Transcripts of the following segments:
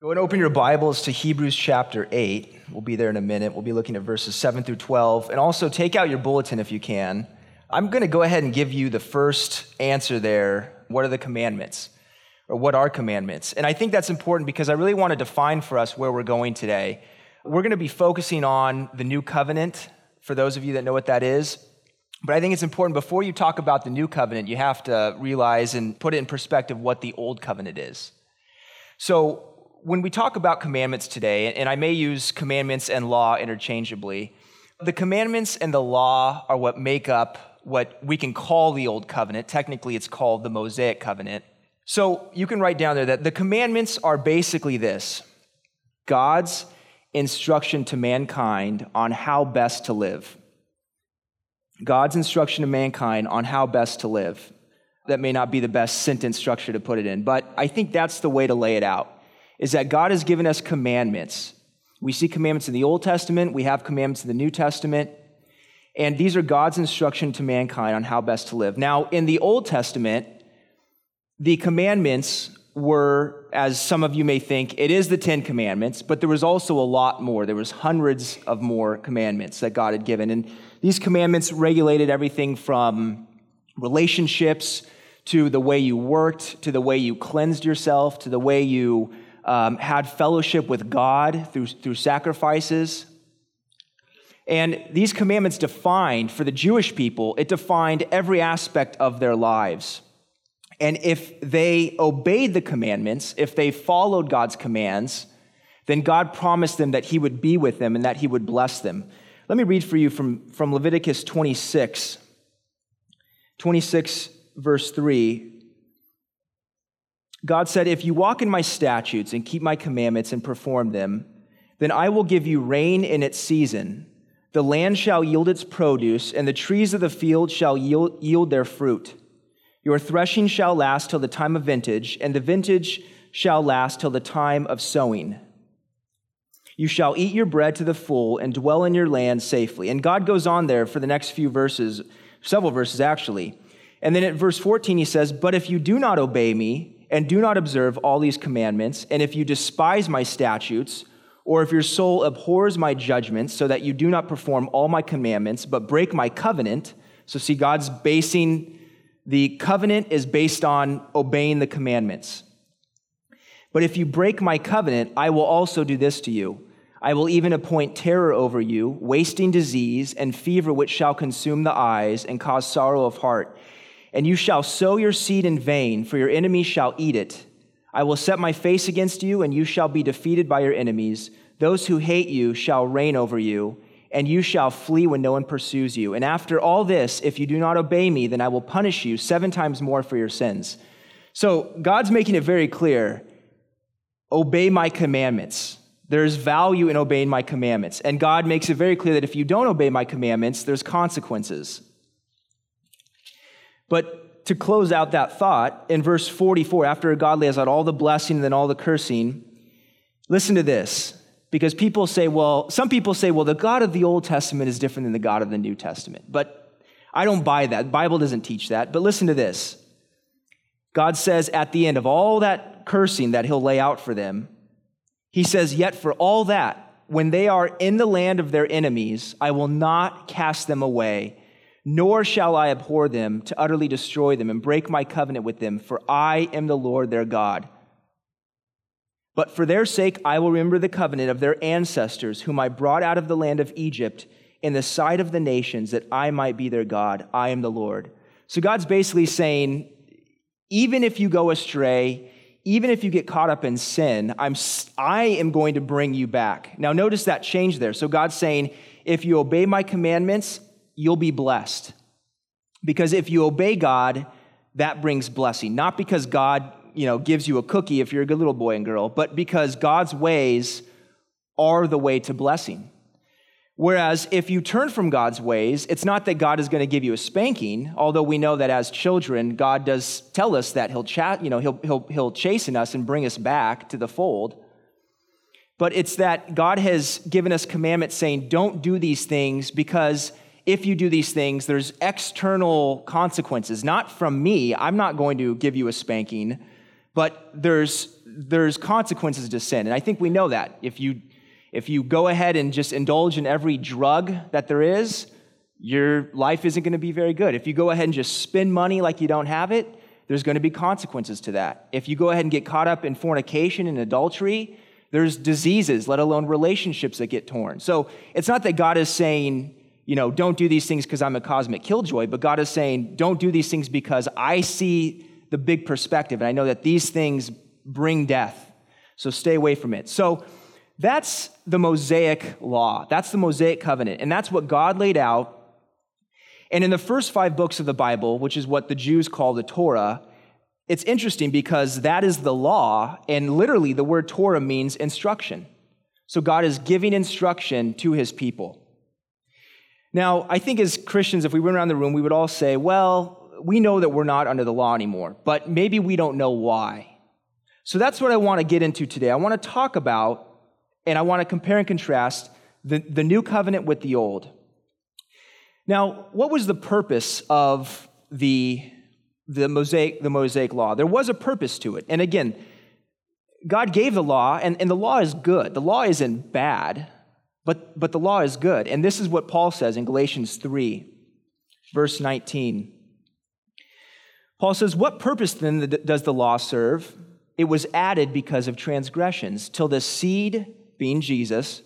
Go and open your Bibles to Hebrews chapter 8. We'll be there in a minute. We'll be looking at verses 7 through 12. And also take out your bulletin if you can. I'm going to go ahead and give you the first answer there. What are the commandments? Or what are commandments? And I think that's important because I really want to define for us where we're going today. We're going to be focusing on the new covenant, for those of you that know what that is. But I think it's important before you talk about the new covenant, you have to realize and put it in perspective what the old covenant is. So, when we talk about commandments today, and I may use commandments and law interchangeably, the commandments and the law are what make up what we can call the Old Covenant. Technically, it's called the Mosaic Covenant. So you can write down there that the commandments are basically this God's instruction to mankind on how best to live. God's instruction to mankind on how best to live. That may not be the best sentence structure to put it in, but I think that's the way to lay it out is that God has given us commandments. We see commandments in the Old Testament, we have commandments in the New Testament, and these are God's instruction to mankind on how best to live. Now, in the Old Testament, the commandments were, as some of you may think, it is the Ten Commandments, but there was also a lot more. There was hundreds of more commandments that God had given. And these commandments regulated everything from relationships to the way you worked, to the way you cleansed yourself, to the way you um, had fellowship with God through, through sacrifices. And these commandments defined, for the Jewish people, it defined every aspect of their lives. And if they obeyed the commandments, if they followed God's commands, then God promised them that He would be with them and that He would bless them. Let me read for you from, from Leviticus 26, 26, verse 3. God said, If you walk in my statutes and keep my commandments and perform them, then I will give you rain in its season. The land shall yield its produce, and the trees of the field shall yield, yield their fruit. Your threshing shall last till the time of vintage, and the vintage shall last till the time of sowing. You shall eat your bread to the full and dwell in your land safely. And God goes on there for the next few verses, several verses actually. And then at verse 14, he says, But if you do not obey me, and do not observe all these commandments, and if you despise my statutes, or if your soul abhors my judgments, so that you do not perform all my commandments, but break my covenant, so see, God's basing the covenant is based on obeying the commandments. But if you break my covenant, I will also do this to you. I will even appoint terror over you, wasting disease and fever which shall consume the eyes and cause sorrow of heart and you shall sow your seed in vain, for your enemies shall eat it. I will set my face against you, and you shall be defeated by your enemies. Those who hate you shall reign over you, and you shall flee when no one pursues you. And after all this, if you do not obey me, then I will punish you seven times more for your sins. So God's making it very clear obey my commandments. There's value in obeying my commandments. And God makes it very clear that if you don't obey my commandments, there's consequences. But to close out that thought, in verse 44, after God lays out all the blessing and then all the cursing, listen to this. Because people say, well, some people say, well, the God of the Old Testament is different than the God of the New Testament. But I don't buy that. The Bible doesn't teach that. But listen to this. God says at the end of all that cursing that he'll lay out for them, he says, Yet for all that, when they are in the land of their enemies, I will not cast them away nor shall I abhor them to utterly destroy them and break my covenant with them, for I am the Lord their God. But for their sake I will remember the covenant of their ancestors, whom I brought out of the land of Egypt in the sight of the nations, that I might be their God. I am the Lord. So God's basically saying, even if you go astray, even if you get caught up in sin, I'm, I am going to bring you back. Now, notice that change there. So God's saying, if you obey my commandments, you'll be blessed. Because if you obey God, that brings blessing. Not because God, you know, gives you a cookie if you're a good little boy and girl, but because God's ways are the way to blessing. Whereas if you turn from God's ways, it's not that God is going to give you a spanking, although we know that as children, God does tell us that he'll chat, you know, he'll, he'll, he'll chasten us and bring us back to the fold. But it's that God has given us commandments saying, don't do these things because if you do these things, there's external consequences, not from me. I'm not going to give you a spanking, but there's there's consequences to sin. And I think we know that. If you, if you go ahead and just indulge in every drug that there is, your life isn't going to be very good. If you go ahead and just spend money like you don't have it, there's going to be consequences to that. If you go ahead and get caught up in fornication and adultery, there's diseases, let alone relationships that get torn. So it's not that God is saying, you know, don't do these things because I'm a cosmic killjoy, but God is saying, don't do these things because I see the big perspective and I know that these things bring death. So stay away from it. So that's the Mosaic law. That's the Mosaic covenant. And that's what God laid out. And in the first five books of the Bible, which is what the Jews call the Torah, it's interesting because that is the law, and literally the word Torah means instruction. So God is giving instruction to his people. Now, I think as Christians, if we went around the room, we would all say, well, we know that we're not under the law anymore, but maybe we don't know why. So that's what I want to get into today. I want to talk about, and I want to compare and contrast the, the new covenant with the old. Now, what was the purpose of the the Mosaic, the Mosaic law. There was a purpose to it. And again, God gave the law, and, and the law is good. The law isn't bad, but, but the law is good. And this is what Paul says in Galatians 3, verse 19. Paul says, What purpose then does the law serve? It was added because of transgressions, till the seed, being Jesus,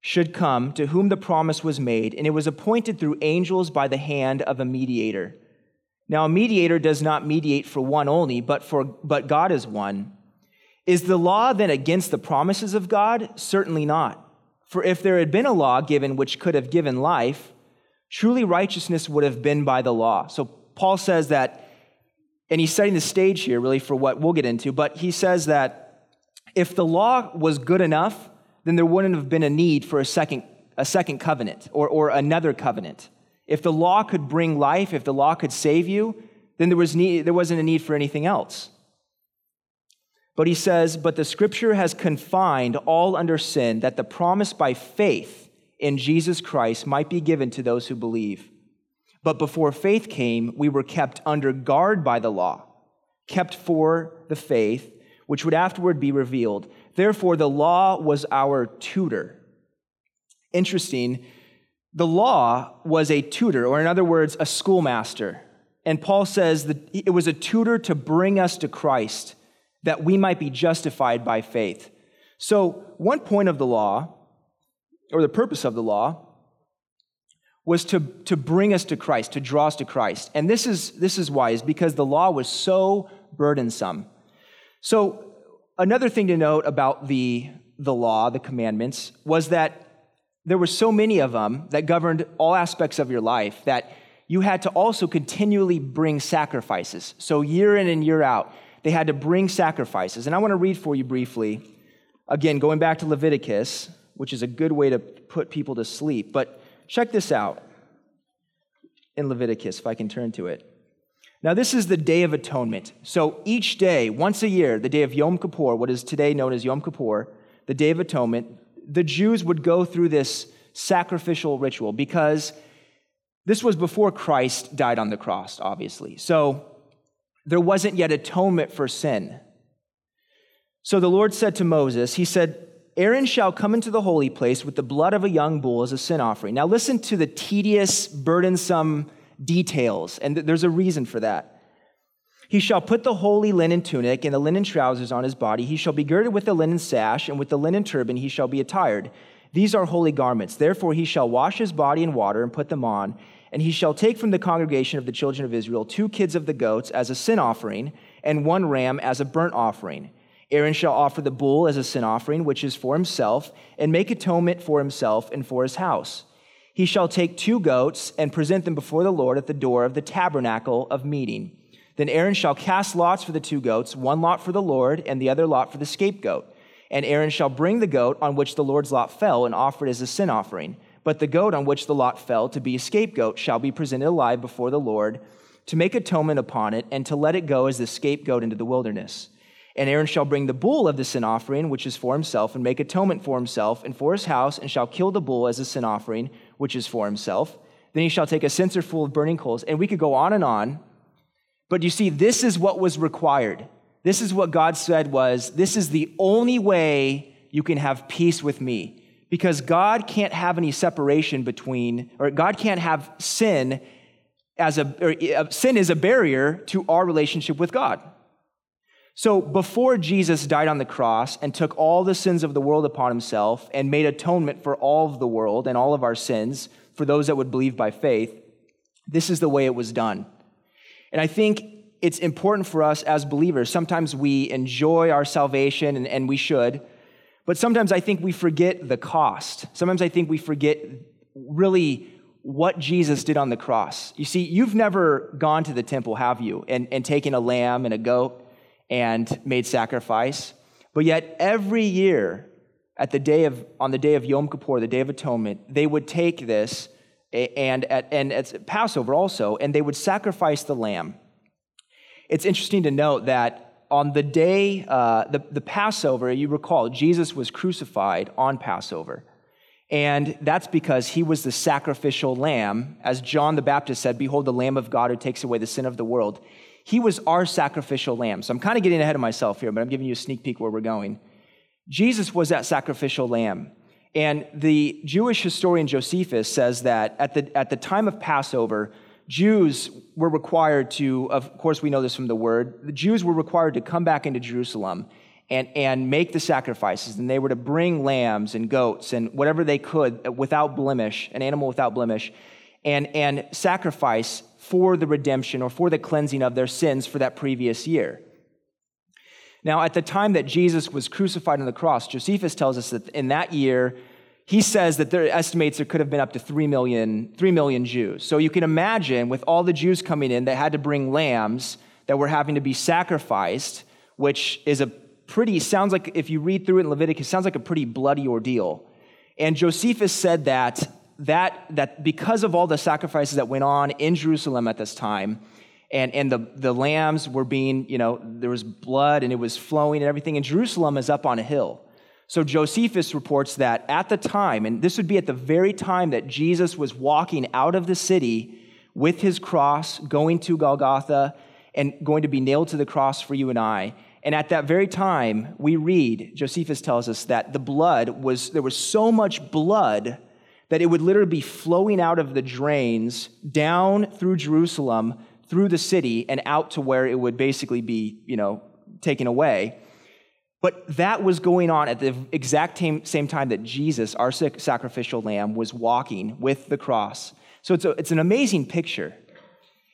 should come, to whom the promise was made, and it was appointed through angels by the hand of a mediator. Now, a mediator does not mediate for one only, but, for, but God is one. Is the law then against the promises of God? Certainly not. For if there had been a law given which could have given life, truly righteousness would have been by the law. So Paul says that, and he's setting the stage here really for what we'll get into, but he says that if the law was good enough, then there wouldn't have been a need for a second, a second covenant or, or another covenant. If the law could bring life, if the law could save you, then there, was need, there wasn't a need for anything else. But he says, But the scripture has confined all under sin, that the promise by faith in Jesus Christ might be given to those who believe. But before faith came, we were kept under guard by the law, kept for the faith, which would afterward be revealed. Therefore, the law was our tutor. Interesting the law was a tutor, or in other words, a schoolmaster. And Paul says that it was a tutor to bring us to Christ, that we might be justified by faith. So, one point of the law, or the purpose of the law, was to, to bring us to Christ, to draw us to Christ. And this is, this is why, is because the law was so burdensome. So, another thing to note about the, the law, the commandments, was that there were so many of them that governed all aspects of your life that you had to also continually bring sacrifices. So, year in and year out, they had to bring sacrifices. And I want to read for you briefly, again, going back to Leviticus, which is a good way to put people to sleep. But check this out in Leviticus, if I can turn to it. Now, this is the Day of Atonement. So, each day, once a year, the day of Yom Kippur, what is today known as Yom Kippur, the Day of Atonement, the Jews would go through this sacrificial ritual because this was before Christ died on the cross, obviously. So there wasn't yet atonement for sin. So the Lord said to Moses, He said, Aaron shall come into the holy place with the blood of a young bull as a sin offering. Now listen to the tedious, burdensome details, and there's a reason for that. He shall put the holy linen tunic and the linen trousers on his body. He shall be girded with the linen sash, and with the linen turban he shall be attired. These are holy garments. Therefore he shall wash his body in water and put them on. And he shall take from the congregation of the children of Israel two kids of the goats as a sin offering, and one ram as a burnt offering. Aaron shall offer the bull as a sin offering, which is for himself, and make atonement for himself and for his house. He shall take two goats and present them before the Lord at the door of the tabernacle of meeting. Then Aaron shall cast lots for the two goats, one lot for the Lord, and the other lot for the scapegoat. And Aaron shall bring the goat on which the Lord's lot fell and offer it as a sin offering. But the goat on which the lot fell to be a scapegoat shall be presented alive before the Lord to make atonement upon it and to let it go as the scapegoat into the wilderness. And Aaron shall bring the bull of the sin offering, which is for himself, and make atonement for himself and for his house, and shall kill the bull as a sin offering, which is for himself. Then he shall take a censer full of burning coals. And we could go on and on but you see, this is what was required. This is what God said was, this is the only way you can have peace with me. Because God can't have any separation between, or God can't have sin as a, or, uh, sin is a barrier to our relationship with God. So before Jesus died on the cross and took all the sins of the world upon himself and made atonement for all of the world and all of our sins for those that would believe by faith, this is the way it was done. And I think it's important for us as believers. Sometimes we enjoy our salvation, and, and we should, but sometimes I think we forget the cost. Sometimes I think we forget really what Jesus did on the cross. You see, you've never gone to the temple, have you, and, and taken a lamb and a goat and made sacrifice. But yet, every year, at the day of, on the day of Yom Kippur, the Day of Atonement, they would take this and at, and at Passover also, and they would sacrifice the lamb. It's interesting to note that on the day, uh, the, the Passover, you recall, Jesus was crucified on Passover. And that's because he was the sacrificial lamb. As John the Baptist said, Behold, the Lamb of God who takes away the sin of the world. He was our sacrificial lamb. So I'm kind of getting ahead of myself here, but I'm giving you a sneak peek where we're going. Jesus was that sacrificial lamb. And the Jewish historian Josephus says that at the, at the time of Passover, Jews were required to, of course, we know this from the word, the Jews were required to come back into Jerusalem and, and make the sacrifices. And they were to bring lambs and goats and whatever they could without blemish, an animal without blemish, and, and sacrifice for the redemption or for the cleansing of their sins for that previous year. Now, at the time that Jesus was crucified on the cross, Josephus tells us that in that year, he says that there estimates there could have been up to 3 million, 3 million Jews. So you can imagine with all the Jews coming in that had to bring lambs that were having to be sacrificed, which is a pretty, sounds like, if you read through it in Leviticus, sounds like a pretty bloody ordeal. And Josephus said that, that, that because of all the sacrifices that went on in Jerusalem at this time, and, and the, the lambs were being, you know, there was blood and it was flowing and everything. And Jerusalem is up on a hill. So Josephus reports that at the time, and this would be at the very time that Jesus was walking out of the city with his cross, going to Golgotha, and going to be nailed to the cross for you and I. And at that very time, we read, Josephus tells us that the blood was, there was so much blood that it would literally be flowing out of the drains down through Jerusalem through the city and out to where it would basically be, you know, taken away. But that was going on at the exact same time that Jesus, our sacrificial lamb, was walking with the cross. So it's, a, it's an amazing picture.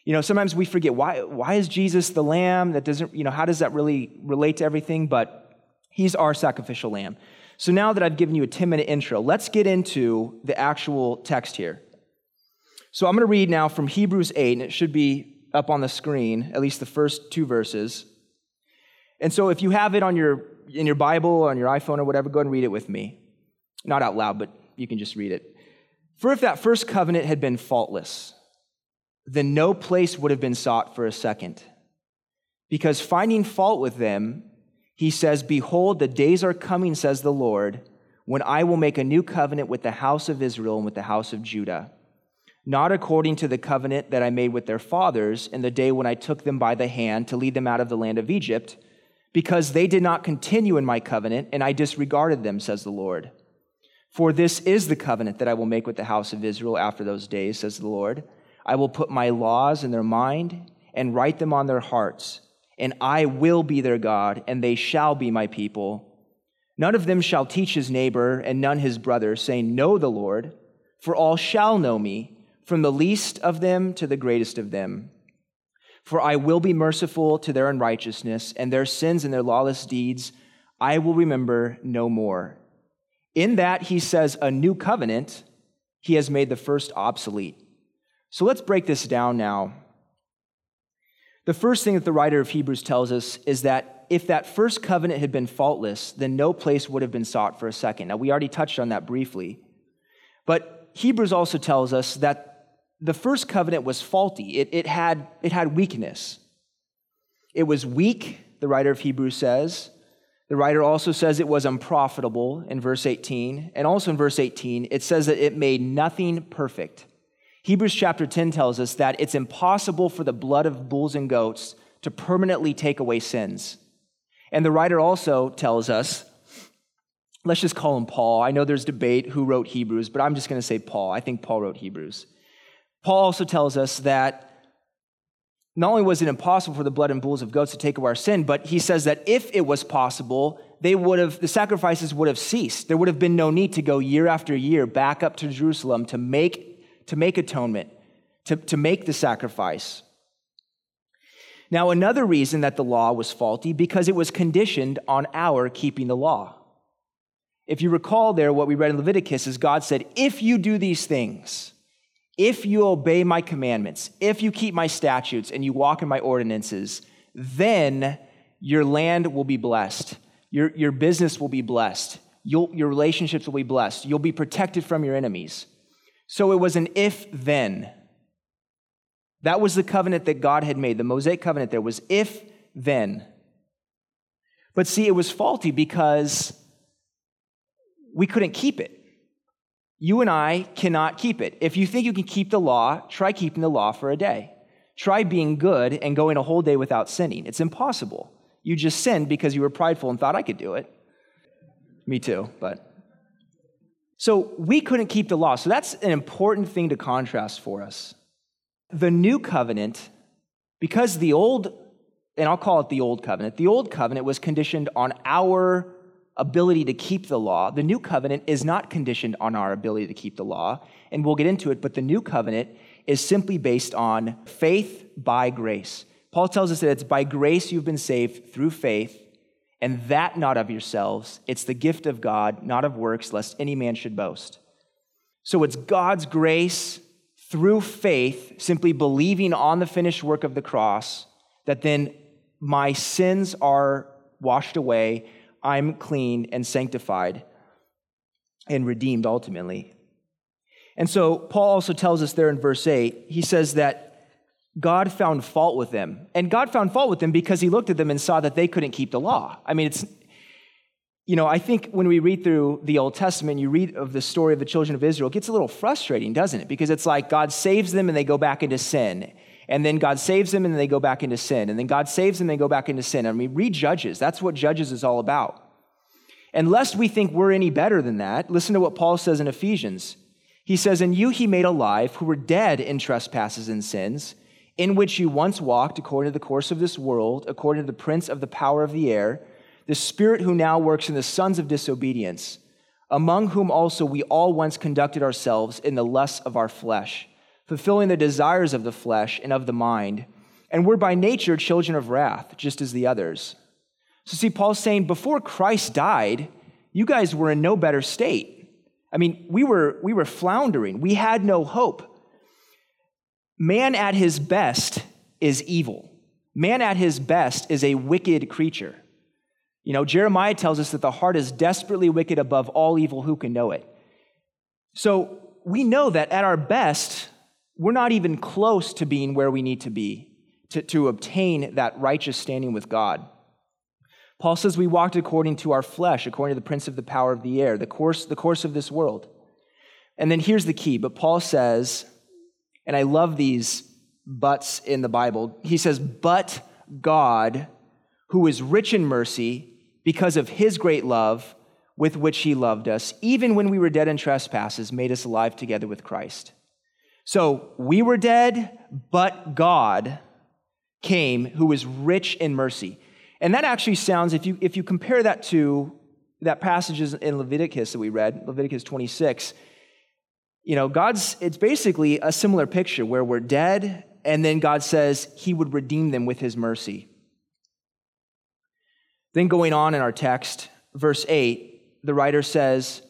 You know, sometimes we forget why, why is Jesus the lamb? That doesn't, you know, how does that really relate to everything? But he's our sacrificial lamb. So now that I've given you a 10 minute intro, let's get into the actual text here. So I'm going to read now from Hebrews 8, and it should be up on the screen, at least the first two verses. And so if you have it on your, in your Bible or on your iPhone or whatever, go and read it with me. Not out loud, but you can just read it. For if that first covenant had been faultless, then no place would have been sought for a second. Because finding fault with them, he says, Behold, the days are coming, says the Lord, when I will make a new covenant with the house of Israel and with the house of Judah not according to the covenant that I made with their fathers in the day when I took them by the hand to lead them out of the land of Egypt, because they did not continue in my covenant, and I disregarded them, says the Lord. For this is the covenant that I will make with the house of Israel after those days, says the Lord. I will put my laws in their mind and write them on their hearts, and I will be their God, and they shall be my people. None of them shall teach his neighbor and none his brother, saying, Know the Lord, for all shall know me from the least of them to the greatest of them. For I will be merciful to their unrighteousness, and their sins and their lawless deeds I will remember no more. In that he says, a new covenant, he has made the first obsolete. So let's break this down now. The first thing that the writer of Hebrews tells us is that if that first covenant had been faultless, then no place would have been sought for a second. Now, we already touched on that briefly. But Hebrews also tells us that the first covenant was faulty. It, it, had, it had weakness. It was weak, the writer of Hebrews says. The writer also says it was unprofitable in verse 18. And also in verse 18, it says that it made nothing perfect. Hebrews chapter 10 tells us that it's impossible for the blood of bulls and goats to permanently take away sins. And the writer also tells us, let's just call him Paul. I know there's debate who wrote Hebrews, but I'm just going to say Paul. I think Paul wrote Hebrews. Paul also tells us that not only was it impossible for the blood and bulls of goats to take away our sin, but he says that if it was possible, they would have the sacrifices would have ceased. There would have been no need to go year after year back up to Jerusalem to make to make atonement, to, to make the sacrifice. Now, another reason that the law was faulty because it was conditioned on our keeping the law. If you recall there, what we read in Leviticus is God said, If you do these things, if you obey my commandments, if you keep my statutes and you walk in my ordinances, then your land will be blessed. Your, your business will be blessed. You'll, your relationships will be blessed. You'll be protected from your enemies. So it was an if then. That was the covenant that God had made. The Mosaic covenant there was if then. But see, it was faulty because we couldn't keep it. You and I cannot keep it. If you think you can keep the law, try keeping the law for a day. Try being good and going a whole day without sinning. It's impossible. You just sinned because you were prideful and thought I could do it. Me too, but. So we couldn't keep the law. So that's an important thing to contrast for us. The new covenant, because the old, and I'll call it the old covenant, the old covenant was conditioned on our ability to keep the law. The new covenant is not conditioned on our ability to keep the law, and we'll get into it, but the new covenant is simply based on faith by grace. Paul tells us that it's by grace you've been saved through faith, and that not of yourselves. It's the gift of God, not of works, lest any man should boast. So it's God's grace through faith, simply believing on the finished work of the cross, that then my sins are washed away I'm clean and sanctified and redeemed ultimately. And so Paul also tells us there in verse 8, he says that God found fault with them. And God found fault with them because he looked at them and saw that they couldn't keep the law. I mean, it's, you know, I think when we read through the Old Testament, you read of the story of the children of Israel, it gets a little frustrating, doesn't it? Because it's like God saves them and they go back into sin. And then God saves them and they go back into sin. And then God saves them and they go back into sin. I mean, read Judges. That's what Judges is all about. And lest we think we're any better than that, listen to what Paul says in Ephesians. He says, And you he made alive who were dead in trespasses and sins, in which you once walked according to the course of this world, according to the prince of the power of the air, the spirit who now works in the sons of disobedience, among whom also we all once conducted ourselves in the lusts of our flesh fulfilling the desires of the flesh and of the mind, and we're by nature children of wrath, just as the others. So, see, Paul's saying before Christ died, you guys were in no better state. I mean, we were, we were floundering, we had no hope. Man at his best is evil. Man at his best is a wicked creature. You know, Jeremiah tells us that the heart is desperately wicked above all evil. Who can know it? So we know that at our best, we're not even close to being where we need to be to, to obtain that righteous standing with God. Paul says we walked according to our flesh, according to the prince of the power of the air, the course, the course of this world. And then here's the key, but Paul says, and I love these buts in the Bible. He says, But God, who is rich in mercy, because of his great love with which he loved us, even when we were dead in trespasses, made us alive together with Christ. So we were dead, but God came who is rich in mercy. And that actually sounds, if you, if you compare that to that passages in Leviticus that we read, Leviticus 26, you know, God's, it's basically a similar picture where we're dead, and then God says he would redeem them with his mercy. Then going on in our text, verse 8, the writer says,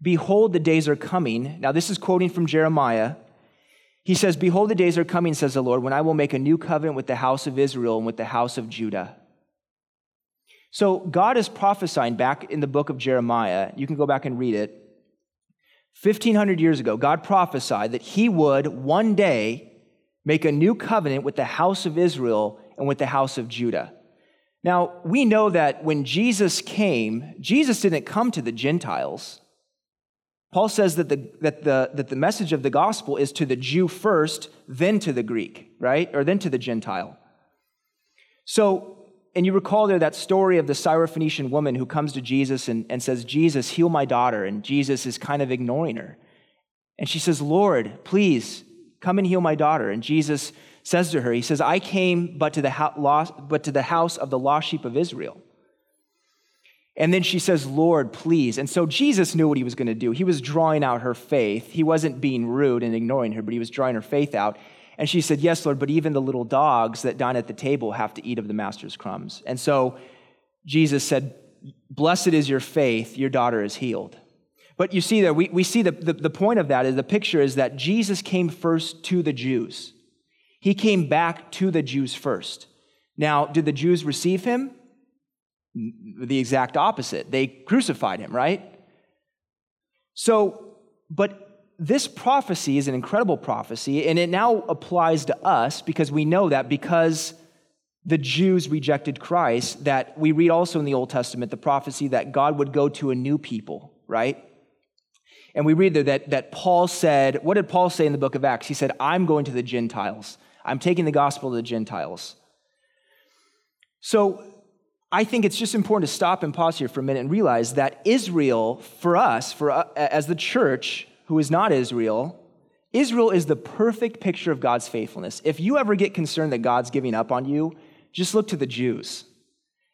Behold, the days are coming. Now, this is quoting from Jeremiah he says, Behold, the days are coming, says the Lord, when I will make a new covenant with the house of Israel and with the house of Judah. So God is prophesying back in the book of Jeremiah. You can go back and read it. 1500 years ago, God prophesied that he would one day make a new covenant with the house of Israel and with the house of Judah. Now, we know that when Jesus came, Jesus didn't come to the Gentiles. Paul says that the, that, the, that the message of the gospel is to the Jew first, then to the Greek, right? Or then to the Gentile. So and you recall there that story of the Syrophoenician woman who comes to Jesus and, and says, Jesus, heal my daughter. And Jesus is kind of ignoring her. And she says, Lord, please come and heal my daughter. And Jesus says to her, He says, I came but to the, ho- but to the house of the lost sheep of Israel. And then she says, Lord, please. And so Jesus knew what he was going to do. He was drawing out her faith. He wasn't being rude and ignoring her, but he was drawing her faith out. And she said, Yes, Lord, but even the little dogs that dine at the table have to eat of the master's crumbs. And so Jesus said, Blessed is your faith, your daughter is healed. But you see there, we, we see the, the, the point of that is the picture is that Jesus came first to the Jews. He came back to the Jews first. Now, did the Jews receive him? The exact opposite. They crucified him, right? So, but this prophecy is an incredible prophecy, and it now applies to us because we know that because the Jews rejected Christ, that we read also in the Old Testament the prophecy that God would go to a new people, right? And we read there that, that Paul said, what did Paul say in the book of Acts? He said, I'm going to the Gentiles. I'm taking the gospel to the Gentiles. So I think it's just important to stop and pause here for a minute and realize that Israel, for us, for uh, as the church, who is not Israel, Israel is the perfect picture of God's faithfulness. If you ever get concerned that God's giving up on you, just look to the Jews.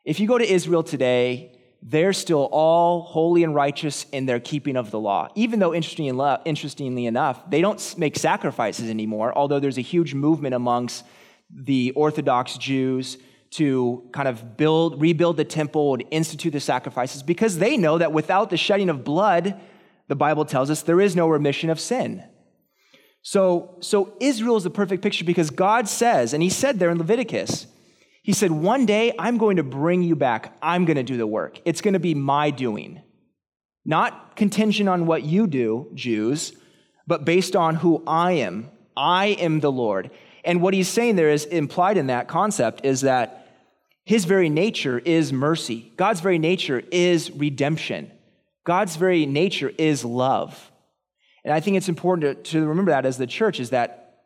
If you go to Israel today, they're still all holy and righteous in their keeping of the law. Even though, interestingly enough, they don't make sacrifices anymore, although there's a huge movement amongst the Orthodox Jews to kind of build, rebuild the temple and institute the sacrifices because they know that without the shedding of blood, the Bible tells us there is no remission of sin. So, so Israel is the perfect picture because God says, and He said there in Leviticus, He said, One day I'm going to bring you back. I'm going to do the work. It's going to be my doing. Not contingent on what you do, Jews, but based on who I am. I am the Lord. And what He's saying there is implied in that concept is that His very nature is mercy, God's very nature is redemption. God's very nature is love. And I think it's important to, to remember that as the church is that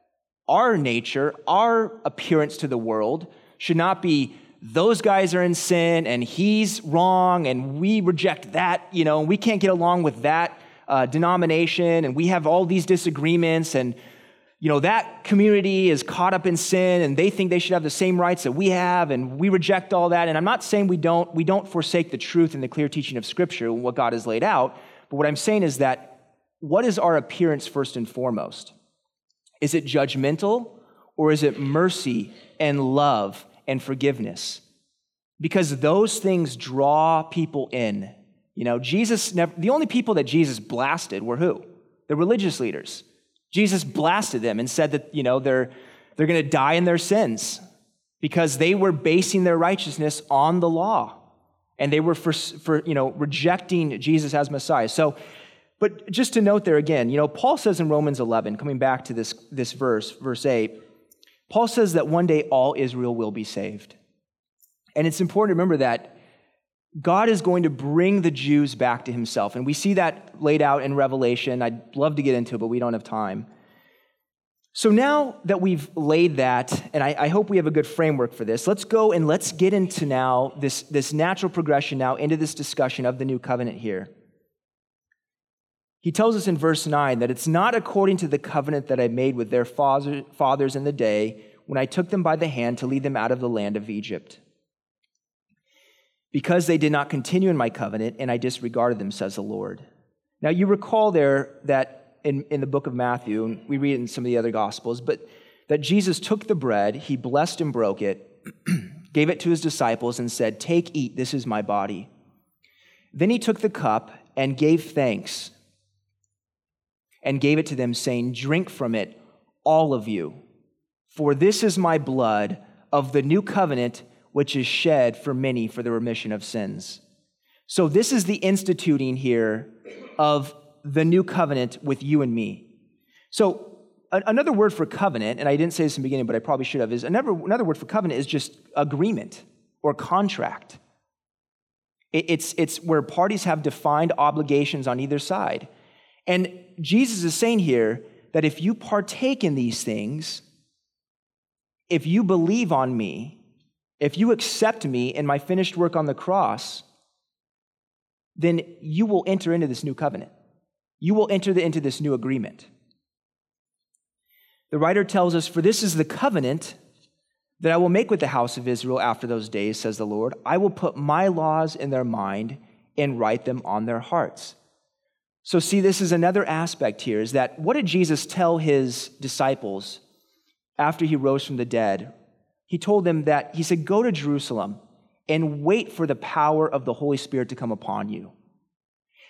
our nature, our appearance to the world should not be those guys are in sin and he's wrong and we reject that, you know, and we can't get along with that uh, denomination and we have all these disagreements and you know, that community is caught up in sin and they think they should have the same rights that we have and we reject all that. And I'm not saying we don't, we don't forsake the truth and the clear teaching of Scripture and what God has laid out. But what I'm saying is that what is our appearance first and foremost? Is it judgmental or is it mercy and love and forgiveness? Because those things draw people in. You know, Jesus never, the only people that Jesus blasted were who? The religious leaders. Jesus blasted them and said that, you know, they're, they're going to die in their sins because they were basing their righteousness on the law and they were for, for you know, rejecting Jesus as Messiah. So, but just to note there again, you know, Paul says in Romans 11, coming back to this, this verse, verse 8, Paul says that one day all Israel will be saved. And it's important to remember that God is going to bring the Jews back to himself. And we see that laid out in Revelation. I'd love to get into it, but we don't have time. So now that we've laid that, and I, I, hope we have a good framework for this, let's go and let's get into now this, this natural progression now into this discussion of the new covenant here. He tells us in verse 9 that it's not according to the covenant that I made with their fathers in the day when I took them by the hand to lead them out of the land of Egypt because they did not continue in my covenant and I disregarded them, says the Lord. Now, you recall there that in, in the book of Matthew, and we read it in some of the other gospels, but that Jesus took the bread, he blessed and broke it, gave it to his disciples, and said, Take, eat, this is my body. Then he took the cup and gave thanks and gave it to them, saying, Drink from it, all of you, for this is my blood of the new covenant which is shed for many for the remission of sins. So, this is the instituting here of the new covenant with you and me. So, another word for covenant, and I didn't say this in the beginning, but I probably should have, is another, another word for covenant is just agreement or contract. It's, it's where parties have defined obligations on either side. And Jesus is saying here that if you partake in these things, if you believe on me, if you accept me and my finished work on the cross, then you will enter into this new covenant. You will enter into this new agreement. The writer tells us, For this is the covenant that I will make with the house of Israel after those days, says the Lord. I will put my laws in their mind and write them on their hearts. So, see, this is another aspect here is that what did Jesus tell his disciples after he rose from the dead? He told them that, he said, Go to Jerusalem and wait for the power of the Holy Spirit to come upon you.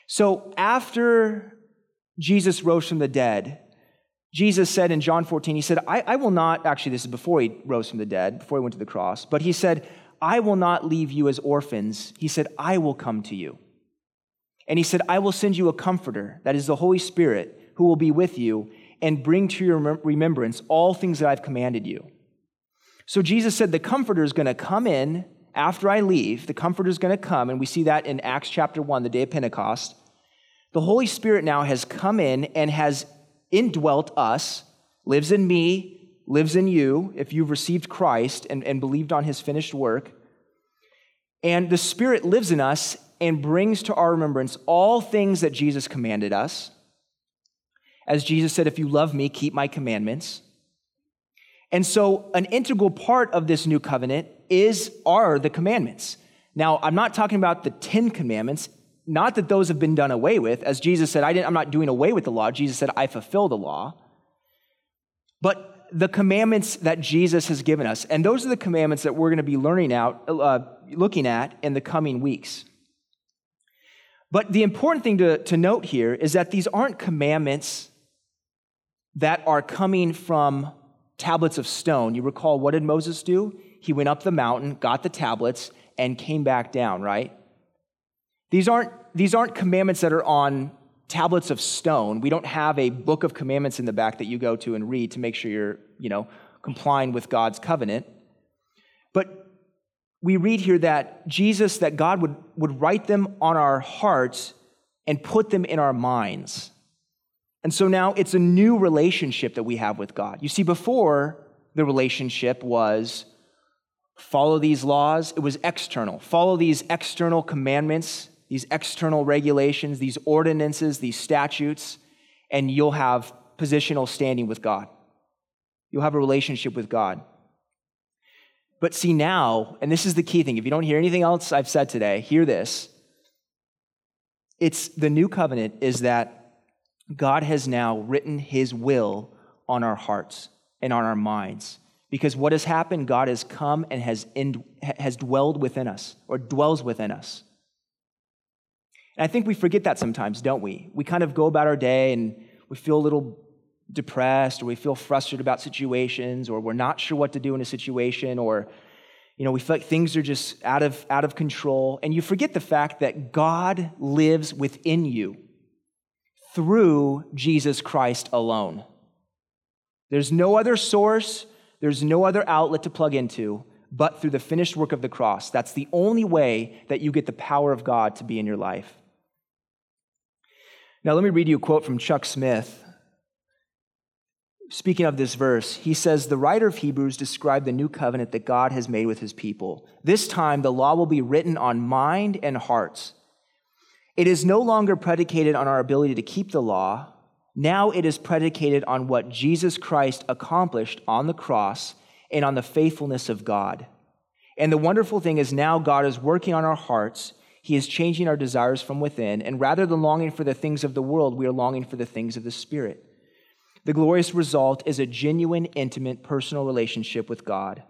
So, after Jesus rose from the dead, Jesus said in John 14, He said, I, I will not, actually, this is before he rose from the dead, before he went to the cross, but He said, I will not leave you as orphans. He said, I will come to you. And he said, I will send you a comforter, that is the Holy Spirit, who will be with you and bring to your remembrance all things that I've commanded you. So Jesus said, The comforter is going to come in after I leave. The comforter is going to come, and we see that in Acts chapter 1, the day of Pentecost. The Holy Spirit now has come in and has indwelt us, lives in me, lives in you, if you've received Christ and, and believed on his finished work. And the Spirit lives in us and brings to our remembrance all things that Jesus commanded us. As Jesus said, If you love me, keep my commandments. And so, an integral part of this new covenant is are the commandments. Now, I'm not talking about the 10 commandments, not that those have been done away with. As Jesus said, I am not doing away with the law. Jesus said, I fulfill the law. But the commandments that Jesus has given us, and those are the commandments that we're going to be learning out, uh, looking at in the coming weeks. But the important thing to, to note here is that these aren't commandments that are coming from tablets of stone. You recall what did Moses do? He went up the mountain, got the tablets, and came back down, right? These aren't, these aren't commandments that are on tablets of stone. We don't have a book of commandments in the back that you go to and read to make sure you're, you know, complying with God's covenant. But we read here that Jesus, that God would, would write them on our hearts and put them in our minds. And so now it's a new relationship that we have with God. You see, before the relationship was follow these laws, it was external. Follow these external commandments, these external regulations, these ordinances, these statutes, and you'll have positional standing with God. You'll have a relationship with God. But see now, and this is the key thing, if you don't hear anything else I've said today, hear this. It's the new covenant is that God has now written his will on our hearts and on our minds. Because what has happened, God has come and has, in, has dwelled within us, or dwells within us. And I think we forget that sometimes, don't we? We kind of go about our day and we feel a little depressed or we feel frustrated about situations or we're not sure what to do in a situation or you know we feel like things are just out of out of control and you forget the fact that God lives within you through Jesus Christ alone. There's no other source, there's no other outlet to plug into but through the finished work of the cross. That's the only way that you get the power of God to be in your life. Now, let me read you a quote from Chuck Smith speaking of this verse, he says, The writer of Hebrews described the new covenant that God has made with his people. This time, the law will be written on mind and hearts. It is no longer predicated on our ability to keep the law. Now it is predicated on what Jesus Christ accomplished on the cross and on the faithfulness of God. And the wonderful thing is now God is working on our hearts. He is changing our desires from within. And rather than longing for the things of the world, we are longing for the things of the Spirit. The glorious result is a genuine, intimate, personal relationship with God.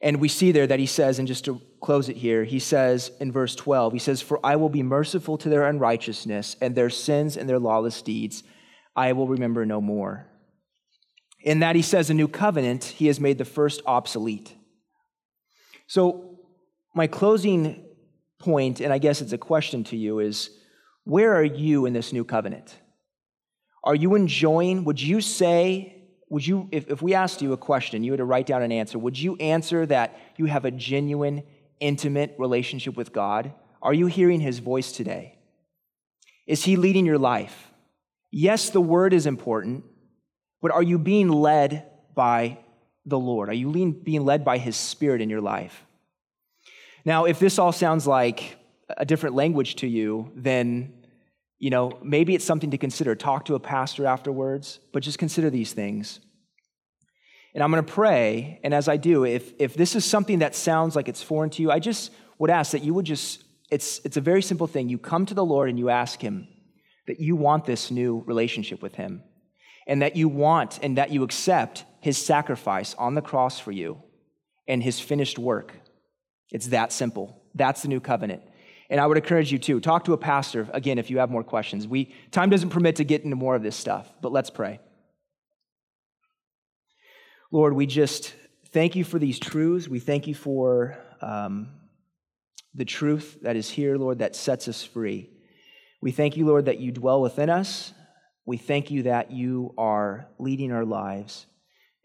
And we see there that he says, in just to close it here, he says in verse 12, he says, For I will be merciful to their unrighteousness, and their sins and their lawless deeds I will remember no more. In that he says, a new covenant, he has made the first obsolete. So, my closing point, and I guess it's a question to you, is where are you in this new covenant? Are you enjoying? Would you say, would you, if, if we asked you a question, you had to write down an answer, would you answer that you have a genuine, intimate relationship with God? Are you hearing his voice today? Is he leading your life? Yes, the word is important, but are you being led by the Lord? Are you being led by His Spirit in your life? Now, if this all sounds like a different language to you, then you know maybe it's something to consider. Talk to a pastor afterwards, but just consider these things. And I'm going to pray, and as I do, if if this is something that sounds like it's foreign to you, I just would ask that you would just. It's it's a very simple thing. You come to the Lord and you ask Him that you want this new relationship with Him, and that you want and that you accept His sacrifice on the cross for you and His finished work. It's that simple. That's the new covenant. And I would encourage you to talk to a pastor again if you have more questions. We time doesn't permit to get into more of this stuff, but let's pray. Lord, we just thank you for these truths. We thank you for um, the truth that is here, Lord, that sets us free. We thank you, Lord, that you dwell within us. We thank you that you are leading our lives.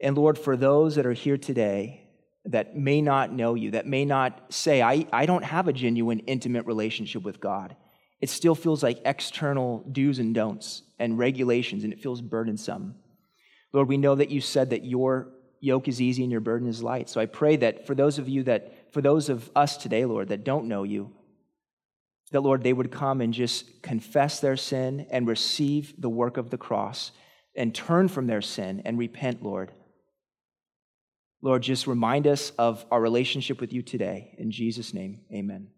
And Lord, for those that are here today that may not know you, that may not say, I, I don't have a genuine, intimate relationship with God, it still feels like external do's and don'ts and regulations, and it feels burdensome. Lord, we know that you said that your yoke is easy and your burden is light. So I pray that for those of you that, for those of us today, Lord, that don't know you, that, Lord, they would come and just confess their sin and receive the work of the cross and turn from their sin and repent, Lord. Lord, just remind us of our relationship with you today. In Jesus' name, amen.